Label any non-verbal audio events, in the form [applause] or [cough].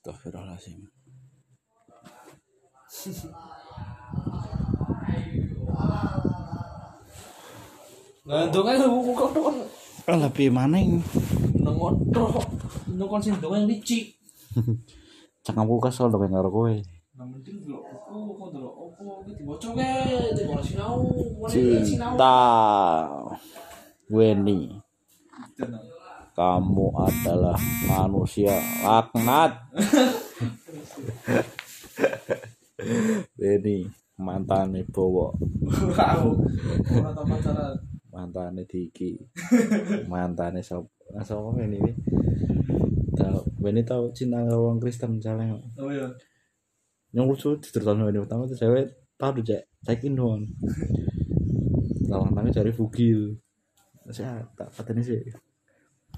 Astagfirullahaladzim. Nah, kan buku kau tuh kan Ah, lebih maning. nongotrok, nongkon sing dong yang licik. [laughs] Cangkemku kesel dong karo kowe. Mana mana. Cinta. Weni. Kamu adalah manusia laknat. Weni, mantane Bowo, Wow, orang tahu pacaran. mantane Diki, mantane sop. Nah, sapa Weni ini? Tahu, Weni tahu cinta wong Kristen misalnya. Oh iya. yang lucu diceritakan ini pertama tuh cewek tahu tuh cek cekin doang lawan tangan cari fugil saya tak katanya sih